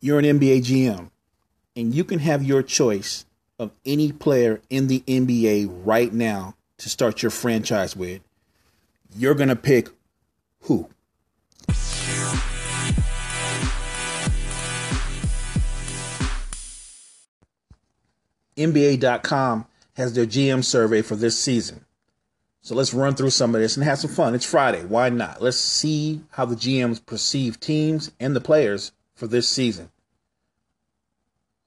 you're an NBA GM and you can have your choice of any player in the NBA right now to start your franchise with, you're going to pick who? NBA.com has their GM survey for this season. So let's run through some of this and have some fun. It's Friday. Why not? Let's see how the GMs perceive teams and the players for this season.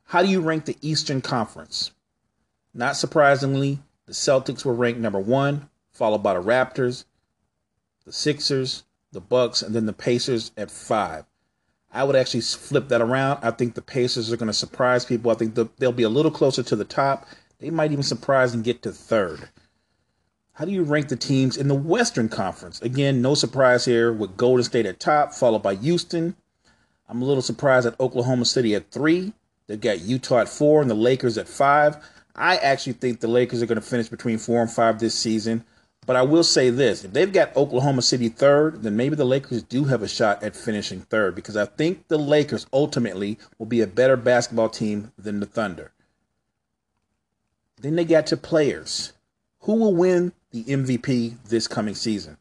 How do you rank the Eastern Conference? Not surprisingly, the Celtics were ranked number one, followed by the Raptors, the Sixers, the Bucks, and then the Pacers at five. I would actually flip that around. I think the Pacers are going to surprise people. I think they'll be a little closer to the top. They might even surprise and get to third. How do you rank the teams in the Western Conference? Again, no surprise here with Golden State at top, followed by Houston. I'm a little surprised at Oklahoma City at three. They've got Utah at four and the Lakers at five. I actually think the Lakers are going to finish between four and five this season. But I will say this if they've got Oklahoma City third, then maybe the Lakers do have a shot at finishing third because I think the Lakers ultimately will be a better basketball team than the Thunder. Then they got to players. Who will win the MVP this coming season?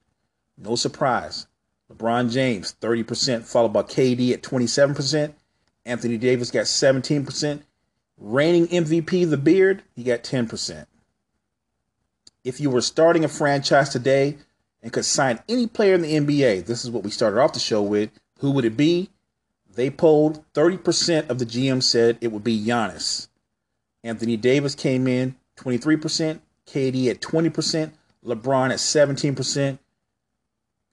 No surprise. LeBron James, 30%, followed by KD at 27%. Anthony Davis got 17%. Reigning MVP, the Beard, he got 10% if you were starting a franchise today and could sign any player in the NBA, this is what we started off the show with. Who would it be? They polled 30% of the GM said it would be Giannis. Anthony Davis came in 23%, KD at 20%, LeBron at 17%,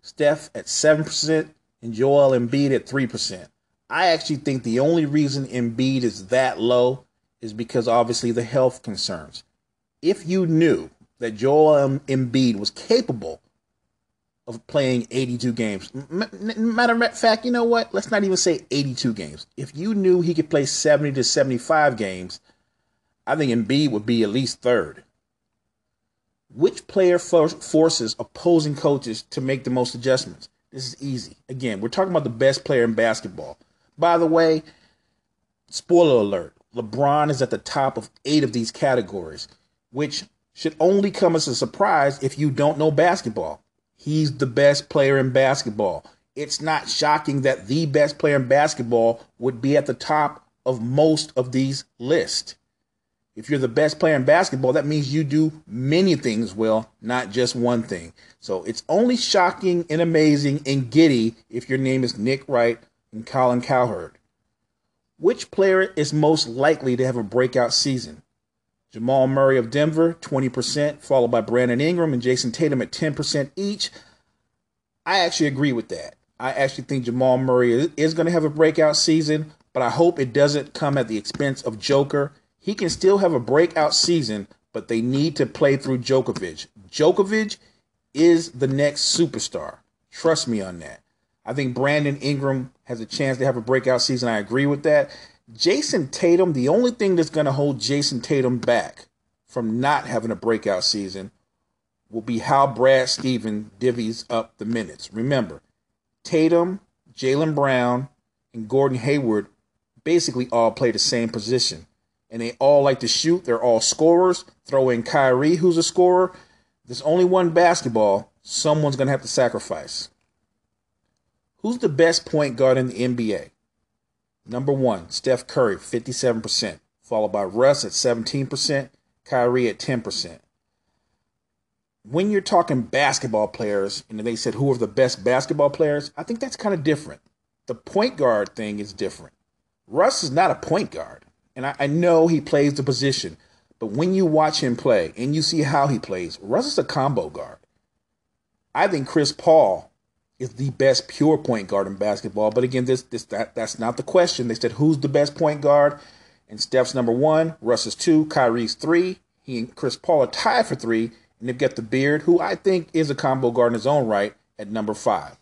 Steph at 7%, and Joel Embiid at 3%. I actually think the only reason Embiid is that low is because obviously the health concerns. If you knew that Joel Embiid was capable of playing 82 games. Matter of fact, you know what? Let's not even say 82 games. If you knew he could play 70 to 75 games, I think Embiid would be at least third. Which player forces opposing coaches to make the most adjustments? This is easy. Again, we're talking about the best player in basketball. By the way, spoiler alert LeBron is at the top of eight of these categories, which should only come as a surprise if you don't know basketball. He's the best player in basketball. It's not shocking that the best player in basketball would be at the top of most of these lists. If you're the best player in basketball, that means you do many things well, not just one thing. So it's only shocking and amazing and giddy if your name is Nick Wright and Colin Cowherd. Which player is most likely to have a breakout season? Jamal Murray of Denver, 20%, followed by Brandon Ingram and Jayson Tatum at 10% each. I actually agree with that. I actually think Jamal Murray is, going to have a breakout season, but I hope it doesn't come at the expense of Joker. He can still have a breakout season, but they need to play through Jokic. Jokic is the next superstar. Trust me on that. I think Brandon Ingram has a chance to have a breakout season. I agree with that. Jayson Tatum, the only thing that's going to hold Jayson Tatum back from not having a breakout season will be how Brad Stevens divvies up the minutes. Remember, Tatum, Jaylen Brown, and Gordon Hayward basically all play the same position. And they all like to shoot. They're all scorers. Throw in Kyrie, who's a scorer. There's only one basketball. Someone's going to have to sacrifice. Who's the best point guard in the NBA? Number one, Steph Curry, 57%, followed by Russ at 17%, Kyrie at 10%. When you're talking basketball players, and they said who are the best basketball players, I think that's kind of different. The point guard thing is different. Russ is not a point guard, and I, I know he plays the position, but when you watch him play and you see how he plays, Russ is a combo guard. I think Chris Paul is the best pure point guard in basketball. But again, this this that that's not the question. They said who's the best point guard, and Steph's number one, Russ is two, Kyrie's three. He and Chris Paul are tied for three, and they've got the Beard, who I think is a combo guard in his own right, at number five.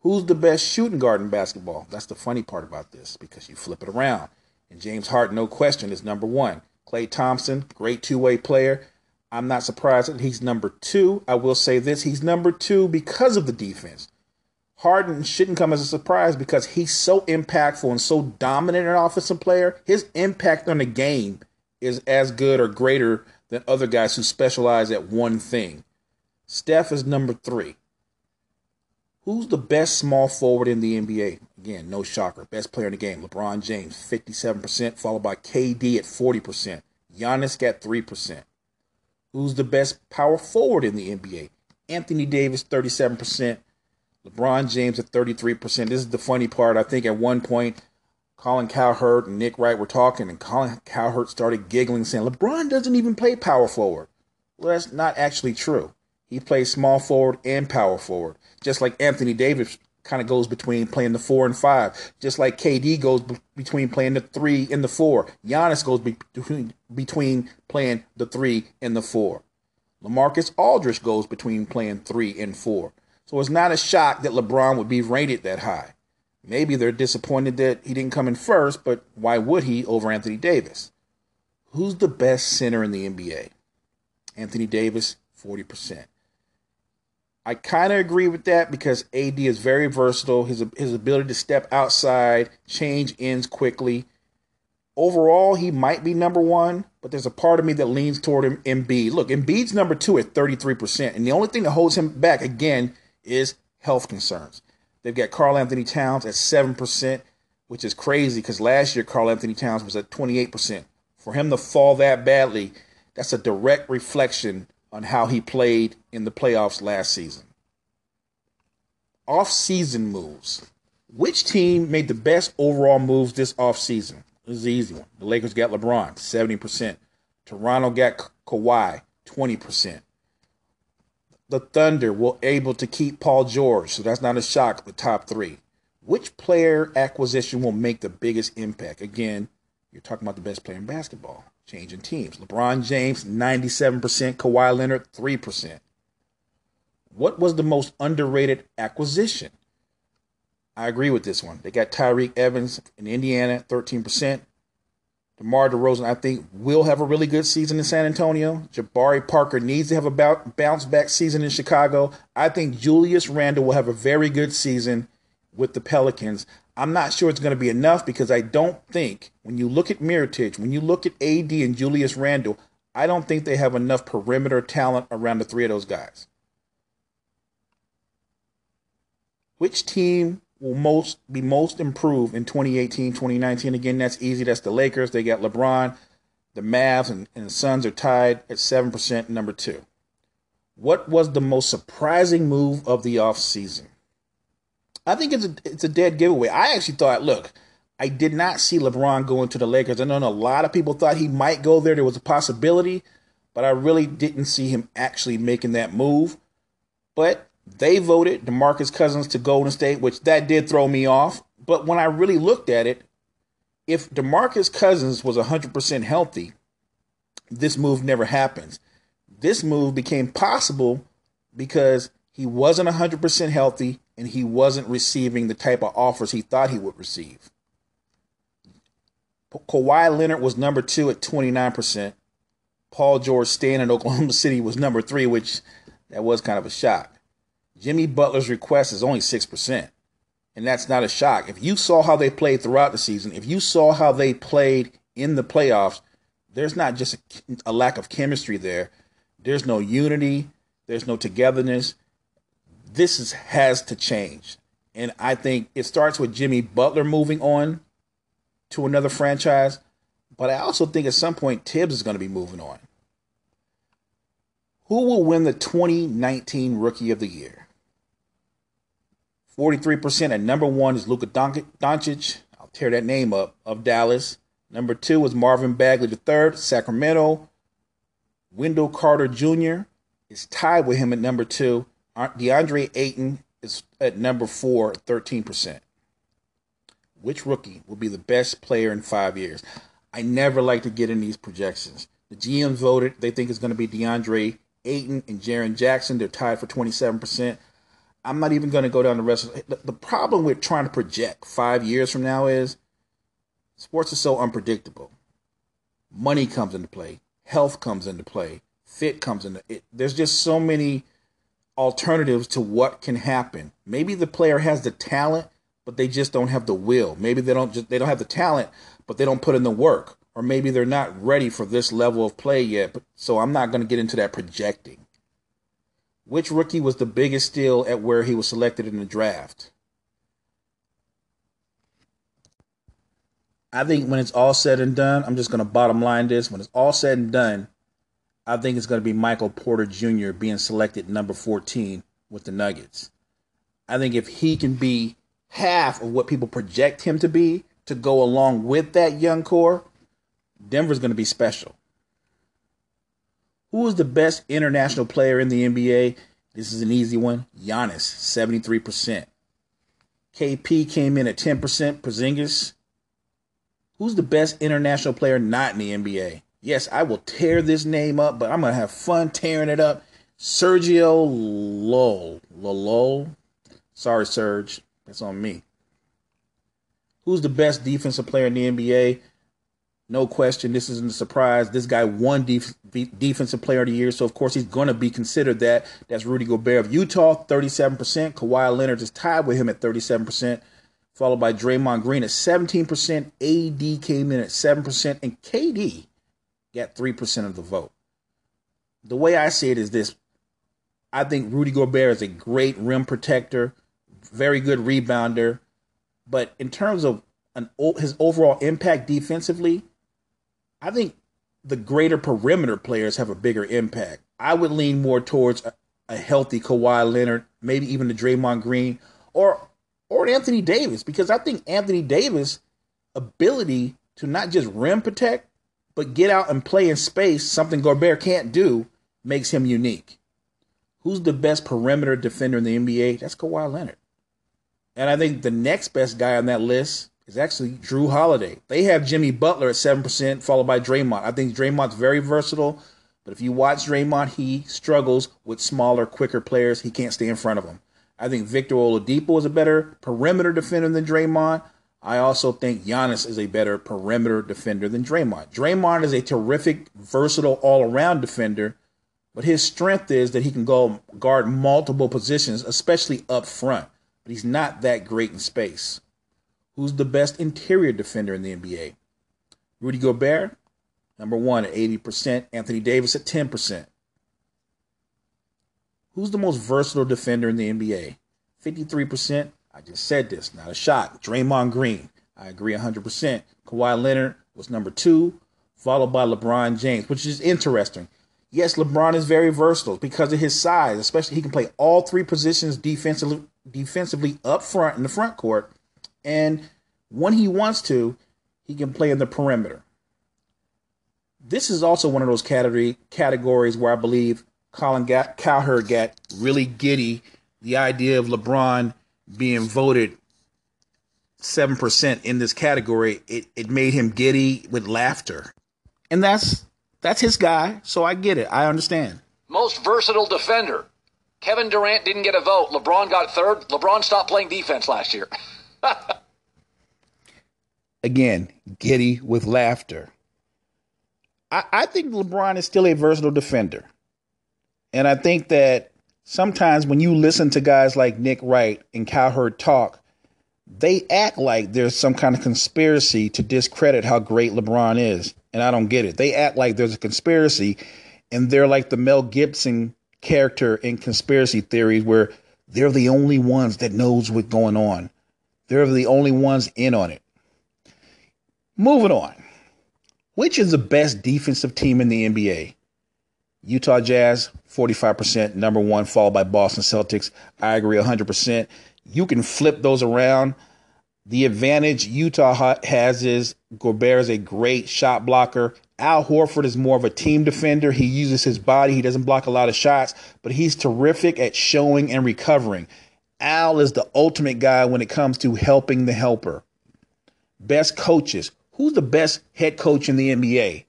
Who's the best shooting guard in basketball? That's the funny part about this because you flip it around. And James Harden, no question, is number one. Klay Thompson, great two way player. I'm not surprised that he's number two. I will say this he's number two because of the defense. Harden shouldn't come as a surprise because he's so impactful and so dominant an offensive player. His impact on the game is as good or greater than other guys who specialize at one thing. Steph is number three. Who's the best small forward in the NBA? Again, no shocker. Best player in the game, LeBron James, 57%, followed by KD at 40%. Giannis got 3%. Who's the best power forward in the NBA? Anthony Davis, 37%. LeBron James at 33%. This is the funny part. I think at one point, Colin Cowherd and Nick Wright were talking, and Colin Cowherd started giggling, saying, LeBron doesn't even play power forward. Well, that's not actually true. He plays small forward and power forward, just like Anthony Davis kind of goes between playing the four and five, just like KD goes b- between playing the three and the four. Giannis goes be- between, between playing the three and the four. LaMarcus Aldridge goes between playing three and four. So it's not a shock that LeBron would be rated that high. Maybe they're disappointed that he didn't come in first, but why would he over Anthony Davis? Who's the best center in the NBA? Anthony Davis, 40%. I kind of agree with that because AD is very versatile. His his ability to step outside, change ends quickly. Overall, he might be number one, but there's a part of me that leans toward him. Embiid. Look, Embiid's number two at 33%, and the only thing that holds him back again is health concerns. They've got Karl-Anthony Towns at seven percent, which is crazy because last year Karl-Anthony Towns was at 28%. For him to fall that badly, that's a direct reflection on how he played in the playoffs last season. Off-season moves. Which team made the best overall moves this offseason? This is easy one. The Lakers got LeBron, 70%. Toronto got Ka- Kawhi, 20%. The Thunder were able to keep Paul George, so that's not a shock, the top three. Which player acquisition will make the biggest impact? Again, you're talking about the best player in basketball changing teams. LeBron James, 97%. Kawhi Leonard, 3%. What was the most underrated acquisition? I agree with this one. They got Tyreke Evans in Indiana, 13%. DeMar DeRozan, I think, will have a really good season in San Antonio. Jabari Parker needs to have a bounce back season in Chicago. I think Julius Randle will have a very good season with the Pelicans. I'm not sure it's going to be enough because I don't think when you look at Mirotic, when you look at AD and Julius Randle, I don't think they have enough perimeter talent around the three of those guys. Which team will most be most improved in 2018, 2019? Again, that's easy. That's the Lakers. They got LeBron. The Mavs and, and the Suns are tied at 7%, number two. What was the most surprising move of the offseason? I think it's a it's a dead giveaway. I actually thought, look, I did not see LeBron going to the Lakers. I know a lot of people thought he might go there. There was a possibility, but I really didn't see him actually making that move. But they voted DeMarcus Cousins to Golden State, which that did throw me off. But when I really looked at it, if DeMarcus Cousins was 100% healthy, this move never happens. This move became possible because he wasn't 100% healthy and he wasn't receiving the type of offers he thought he would receive. Kawhi Leonard was number two at 29%. Paul George staying in Oklahoma City was number three, which that was kind of a shock. Jimmy Butler's request is only 6%. And that's not a shock. If you saw how they played throughout the season, if you saw how they played in the playoffs, there's not just a, a lack of chemistry there. There's no unity. There's no togetherness this is, has to change. And I think it starts with Jimmy Butler moving on to another franchise. But I also think at some point Thibs is going to be moving on. Who will win the 2019 Rookie of the Year? 43% at number one is Luka Doncic. I'll tear that name up of Dallas. Number two is Marvin Bagley III, Sacramento. Wendell Carter Jr. is tied with him at number two. DeAndre Ayton is at number four, 13%. Which rookie will be the best player in five years? I never like to get in these projections. The GM voted. They think it's going to be DeAndre Ayton and Jaren Jackson. They're tied for 27%. I'm not even going to go down the rest of it. The problem with trying to project five years from now is sports is so unpredictable. Money comes into play, health comes into play, fit comes into it. There's just so many alternatives to what can happen. Maybe the player has the talent, but they just don't have the will. Maybe they don't just they don't have the talent, but they don't put in the work. Or maybe they're not ready for this level of play yet. But, so I'm not going to get into that projecting. Which rookie was the biggest steal at where he was selected in the draft? I think when it's all said and done, I'm just going to bottom line this. When it's all said and done, I think it's going to be Michael Porter Jr. being selected number 14 with the Nuggets. I think if he can be half of what people project him to be to go along with that young core, Denver's going to be special. Who is the best international player in the NBA? This is an easy one. Giannis, 73%. KP came in at 10%. Porzingis. Who's the best international player not in the NBA? Yes, I will tear this name up, but I'm going to have fun tearing it up. Sergio Llull. Llull. Sorry, Serge. That's on me. Who's the best defensive player in the NBA? No question. This isn't a surprise. This guy won def- defensive player of the year, so of course he's going to be considered that. That's Rudy Gobert of Utah, 37%. Kawhi Leonard is tied with him at 37%, followed by Draymond Green at 17%. AD came in at 7%, and KD got 3% of the vote. The way I see it is this I think Rudy Gobert is a great rim protector, very good rebounder. But in terms of an, his overall impact defensively, I think the greater perimeter players have a bigger impact. I would lean more towards a, a healthy Kawhi Leonard, maybe even the Draymond Green, or or Anthony Davis, because I think Anthony Davis' ability to not just rim protect, but get out and play in space, something Gobert can't do, makes him unique. Who's the best perimeter defender in the NBA? That's Kawhi Leonard. And I think the next best guy on that list is actually Jrue Holiday. They have Jimmy Butler at 7%, followed by Draymond. I think Draymond's very versatile, but if you watch Draymond, he struggles with smaller, quicker players. He can't stay in front of them. I think Victor Oladipo is a better perimeter defender than Draymond. I also think Giannis is a better perimeter defender than Draymond. Draymond is a terrific, versatile, all around defender, but his strength is that he can go guard multiple positions, especially up front. But he's not that great in space. Who's the best interior defender in the NBA? Rudy Gobert, number one at 80%. Anthony Davis at 10%. Who's the most versatile defender in the NBA? 53%. I just said this, not a shot. Draymond Green. I agree 100%. Kawhi Leonard was number two, followed by LeBron James, which is interesting. Yes, LeBron is very versatile because of his size, especially he can play all three positions defensively, defensively up front in the front court. And when he wants to, he can play in the perimeter. This is also one of those category categories where I believe Colin Cowherd got really giddy. The idea of LeBron being voted 7% in this category, it, it made him giddy with laughter. And that's that's his guy, so I get it. I understand. Most versatile defender. Kevin Durant didn't get a vote. LeBron got third. LeBron stopped playing defense last year. Again, giddy with laughter. I, I think LeBron is still a versatile defender. And I think that sometimes when you listen to guys like Nick Wright and Cowherd talk, they act like there's some kind of conspiracy to discredit how great LeBron is. And I don't get it. They act like there's a conspiracy and they're like the Mel Gibson character in conspiracy theories where they're the only ones that knows what's going on. They're the only ones in on it. Moving on. Which is the best defensive team in the NBA? Utah Jazz, 45%, number one, followed by Boston Celtics. I agree 100%. You can flip those around. The advantage Utah has is Gobert is a great shot blocker. Al Horford is more of a team defender. He uses his body. He doesn't block a lot of shots, but he's terrific at showing and recovering. Al is the ultimate guy when it comes to helping the helper. Best coaches. Who's the best head coach in the NBA?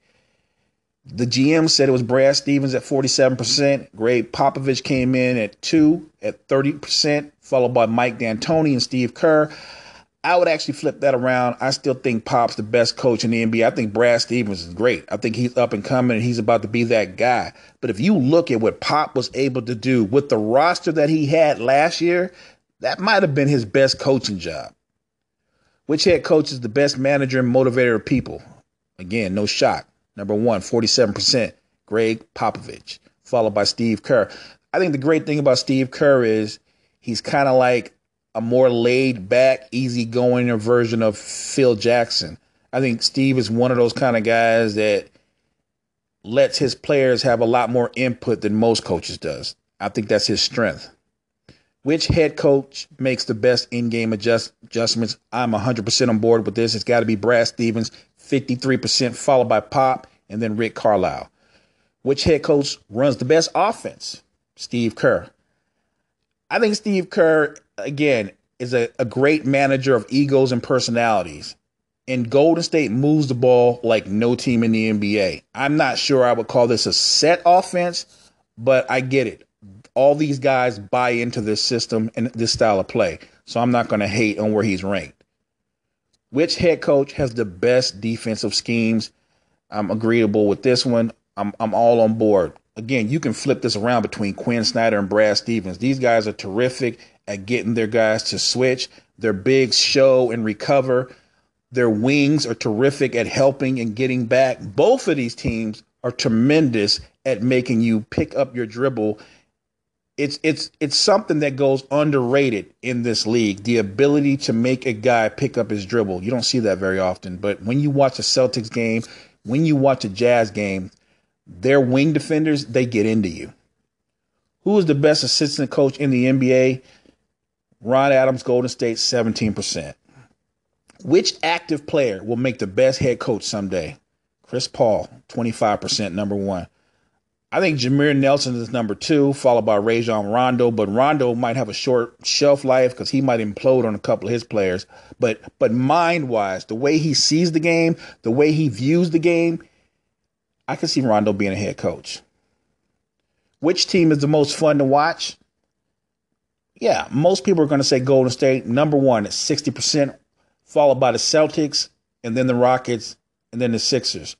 The GM said it was Brad Stevens at 47%. Gregg Popovich came in at 2 at 30%, followed by Mike D'Antoni and Steve Kerr. I would actually flip that around. I still think Pop's the best coach in the NBA. I think Brad Stevens is great. I think he's up and coming and he's about to be that guy. But if you look at what Pop was able to do with the roster that he had last year, that might have been his best coaching job. Which head coach is the best manager and motivator of people? Again, no shock. Number one, 47%, Gregg Popovich, followed by Steve Kerr. I think the great thing about Steve Kerr is he's kind of like a more laid back, easygoing version of Phil Jackson. I think Steve is one of those kind of guys that lets his players have a lot more input than most coaches does. I think that's his strength. Which head coach makes the best in-game adjust, adjustments? I'm 100% on board with this. It's got to be Brad Stevens, 53%, followed by Pop, and then Rick Carlisle. Which head coach runs the best offense? Steve Kerr. I think Steve Kerr again, is a, a great manager of egos and personalities. And Golden State moves the ball like no team in the NBA. I'm not sure I would call this a set offense, but I get it. All these guys buy into this system and this style of play. So I'm not going to hate on where he's ranked. Which head coach has the best defensive schemes? I'm agreeable with this one. I'm I'm all on board. Again, you can flip this around between Quin Snyder and Brad Stevens. These guys are terrific at getting their guys to switch. Their bigs show and recover. Their wings are terrific at helping and getting back. Both of these teams are tremendous at making you pick up your dribble. It's it's it's something that goes underrated in this league. The ability to make a guy pick up his dribble. You don't see that very often, but when you watch a Celtics game, when you watch a Jazz game, their wing defenders, they get into you. Who is the best assistant coach in the NBA? Ron Adams, Golden State, 17%. Which active player will make the best head coach someday? Chris Paul, 25%, number one. I think Jameer Nelson is number two, followed by Rajon Rondo. But Rondo might have a short shelf life because he might implode on a couple of his players. But but mind wise, the way he sees the game, the way he views the game, I can see Rondo being a head coach. Which team is the most fun to watch? yeah, most people are going to say Golden State number one at 60%, followed by the Celtics, and then the Rockets, and then the Sixers.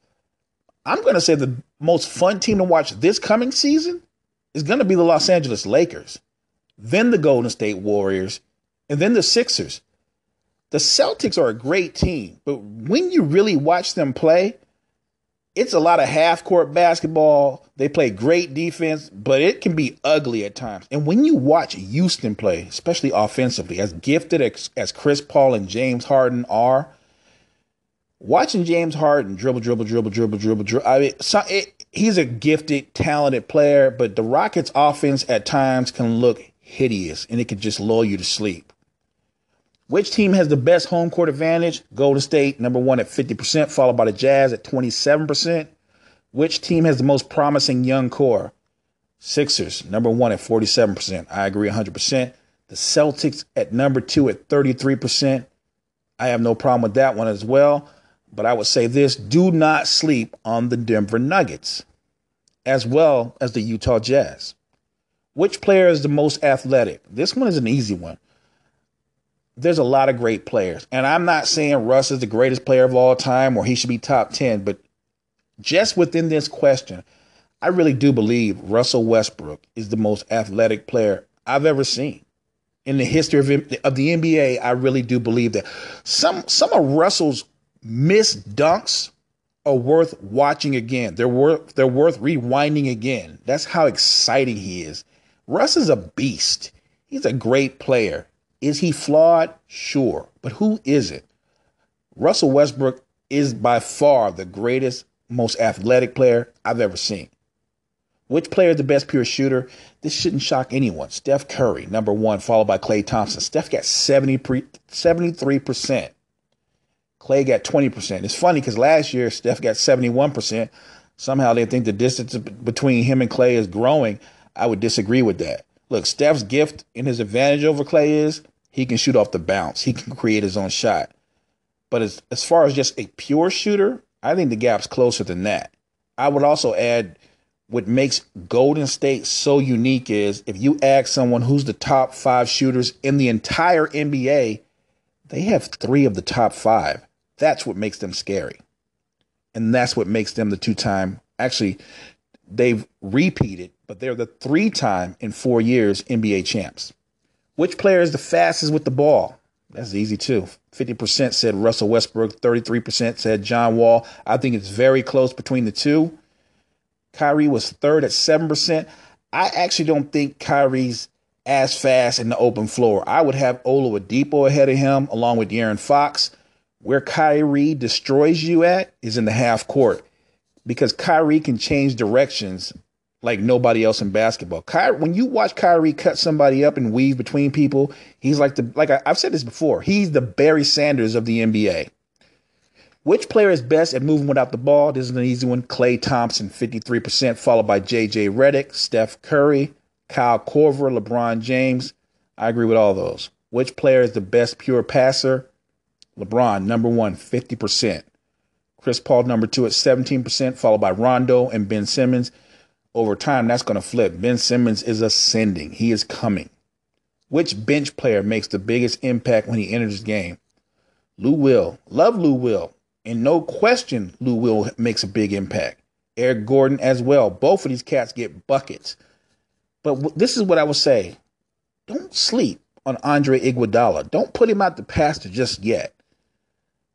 I'm going to say the most fun team to watch this coming season is going to be the Los Angeles Lakers, then the Golden State Warriors, and then the Sixers. The Celtics are a great team, but when you really watch them play, it's a lot of half court basketball. They play great defense, but it can be ugly at times. And when you watch Houston play, especially offensively, as gifted as, as Chris Paul and James Harden are, watching James Harden dribble, dribble, dribble, dribble, dribble, dribble. I mean, so it, he's a gifted, talented player, but the Rockets' offense at times can look hideous, and it can just lull you to sleep. Which team has the best home court advantage? Golden State, number one at 50%, followed by the Jazz at 27%. Which team has the most promising young core? Sixers, number one at 47%. I agree 100%. The Celtics at number two at 33%. I have no problem with that one as well. But I would say this do not sleep on the Denver Nuggets, as well as the Utah Jazz. Which player is the most athletic? This one is an easy one there's a lot of great players. And I'm not saying Russ is the greatest player of all time or he should be top 10, but just within this question, I really do believe Russell Westbrook is the most athletic player I've ever seen. In the history of, of the NBA, I really do believe that. Some some of Russell's missed dunks are worth watching again. They're worth they're worth rewinding again. That's how exciting he is. Russ is a beast. He's a great player. Is he flawed? Sure. But who isn't? Russell Westbrook is by far the greatest, most athletic player I've ever seen. Which player is the best pure shooter? This shouldn't shock anyone. Steph Curry, number one, followed by Klay Thompson. Steph got 70 pre- 73%. Klay got 20%. It's funny because last year Steph got 71%. Somehow they think the distance between him and Klay is growing. I would disagree with that. Look, Steph's gift and his advantage over Klay is he can shoot off the bounce. He can create his own shot. But as as far as just a pure shooter, I think the gap's closer than that. I would also add what makes Golden State so unique is if you ask someone who's the top five shooters in the entire NBA, They have three of the top five. That's what makes them scary. And that's what makes them the two time, actually, they've repeated, but they're the three time in four years NBA champs. Which player is the fastest with the ball? That's easy too. 50% said Russell Westbrook, 33% said John Wall. I think it's very close between the two. Kyrie was third at 7%. I actually don't think Kyrie's as fast in the open floor. I would have Oladipo ahead of him, along with De'Aaron Fox. Where Kyrie destroys you at is in the half court because Kyrie can change directions like nobody else in basketball. Kyrie, when you watch Kyrie cut somebody up and weave between people, he's like the like I, I've said this before. He's the Barry Sanders of the NBA. Which player is best at moving without the ball? This is an easy one. Klay Thompson, 53%, followed by JJ Redick, Steph Curry, Kyle Korver, LeBron James. I agree with all those. Which player is the best pure passer? LeBron, number one, 50%. Chris Paul, number two, at 17%, followed by Rondo and Ben Simmons. Over time, that's going to flip. Ben Simmons is ascending, he is coming. Which bench player makes the biggest impact when he enters the game? Lou Will. Love Lou Will. And no question, Lou Will makes a big impact. Eric Gordon as well. Both of these cats get buckets. But this is what I would say don't sleep on Andre Iguodala. Don't put him out the pasture just yet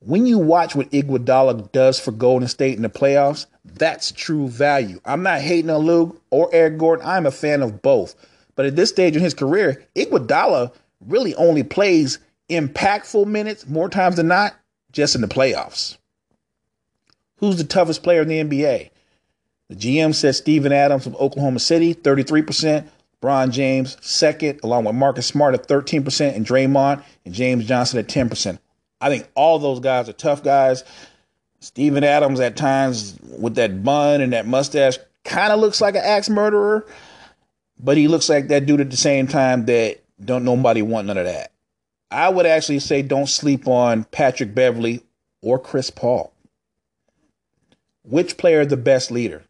when you watch what Iguodala does for Golden State in the playoffs, that's true value. I'm not hating on Lou or Eric Gordon. I'm a fan of both. But at this stage in his career, Iguodala really only plays impactful minutes more times than not just in the playoffs. Who's the toughest player in the NBA? The GM says Steven Adams of Oklahoma City, 33%. Bron James, second, along with Marcus Smart at 13%, and Draymond and James Johnson at 10%. I think all those guys are tough guys. Steven Adams at times with that bun and that mustache kind of looks like an axe murderer, but he looks like that dude at the same time that don't nobody want none of that. I would actually say don't sleep on Patrick Beverley or Chris Paul. Which player is the best leader?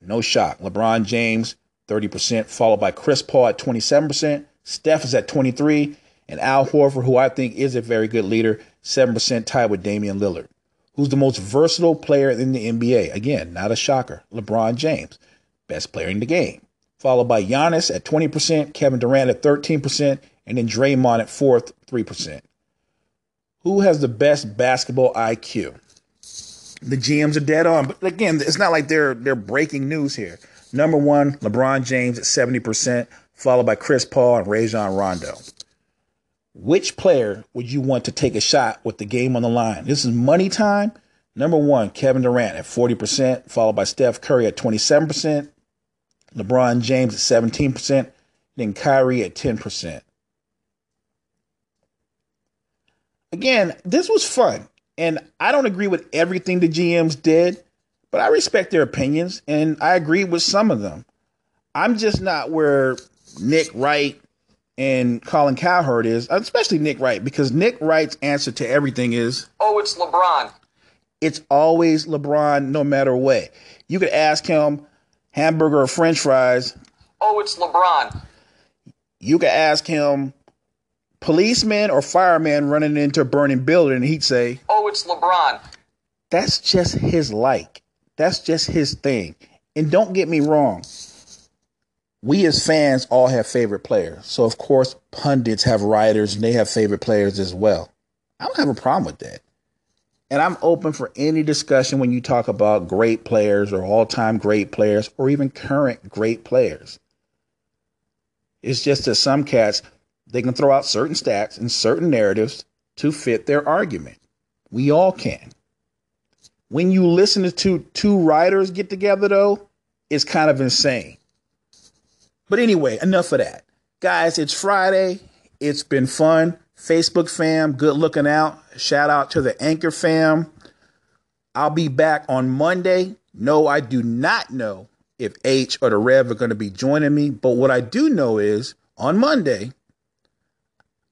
No shock. LeBron James, 30%, followed by Chris Paul at 27%. Steph is at 23, and Al Horford, who I think is a very good leader, 7% tied with Damian Lillard. Who's the most versatile player in the NBA? Again, not a shocker. LeBron James, best player in the game. Followed by Giannis at 20%, Kevin Durant at 13%, and then Draymond at fourth, 3%. Who has the best basketball IQ? The GMs are dead on, but again, it's not like they're they're breaking news here. Number one, LeBron James at 70%, followed by Chris Paul and Rajon Rondo. Which player would you want to take a shot with the game on the line? This is money time. Number one, Kevin Durant at 40%, followed by Steph Curry at 27%, LeBron James at 17%, then Kyrie at 10%. Again, this was fun. And I don't agree with everything the GMs did, but I respect their opinions and I agree with some of them. I'm just not where Nick Wright and Colin Cowherd is, especially Nick Wright, because Nick Wright's answer to everything is, "Oh, it's LeBron." It's always LeBron, no matter what. You could ask him hamburger or French fries. Oh, it's LeBron. You could ask him policeman or fireman running into a burning building, and he'd say, "Oh, it's LeBron." That's just his like. That's just his thing. And don't get me wrong we as fans all have favorite players. So of course pundits have writers and they have favorite players as well. I don't have a problem with that. And I'm open for any discussion when you talk about great players or all-time great players or even current great players. It's just that some cats they can throw out certain stats and certain narratives to fit their argument. We all can. When you listen to two, two writers get together though, it's kind of insane but anyway, enough of that. Guys, it's Friday. It's been fun. Facebook fam, good looking out. Shout out to the Anchor fam. I'll be back on Monday. No, I do not know if H or the Rev are going to be joining me, but what I do know is on Monday,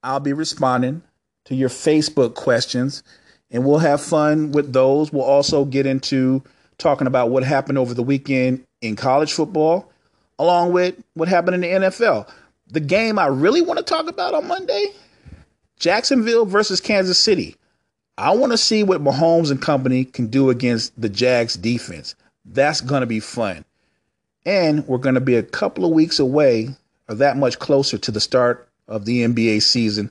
I'll be responding to your Facebook questions and we'll have fun with those. We'll also get into talking about what happened over the weekend in college football along with what happened in the NFL. The game I really want to talk about on Monday Jacksonville versus Kansas City. I want to see what Mahomes and company can do against the Jags defense. That's going to be fun. And we're going to be a couple of weeks away or that much closer to the start of the NBA season.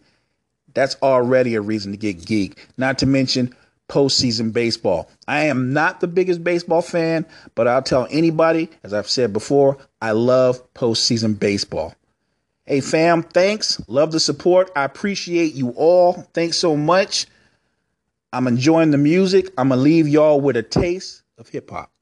That's already a reason to get geek. Not to mention postseason baseball. I am not the biggest baseball fan, but I'll tell anybody, as I've said before, I love postseason baseball. Hey, fam, thanks. Love the support. I appreciate you all. Thanks so much. I'm enjoying the music. I'm going to leave y'all with a taste of hip hop.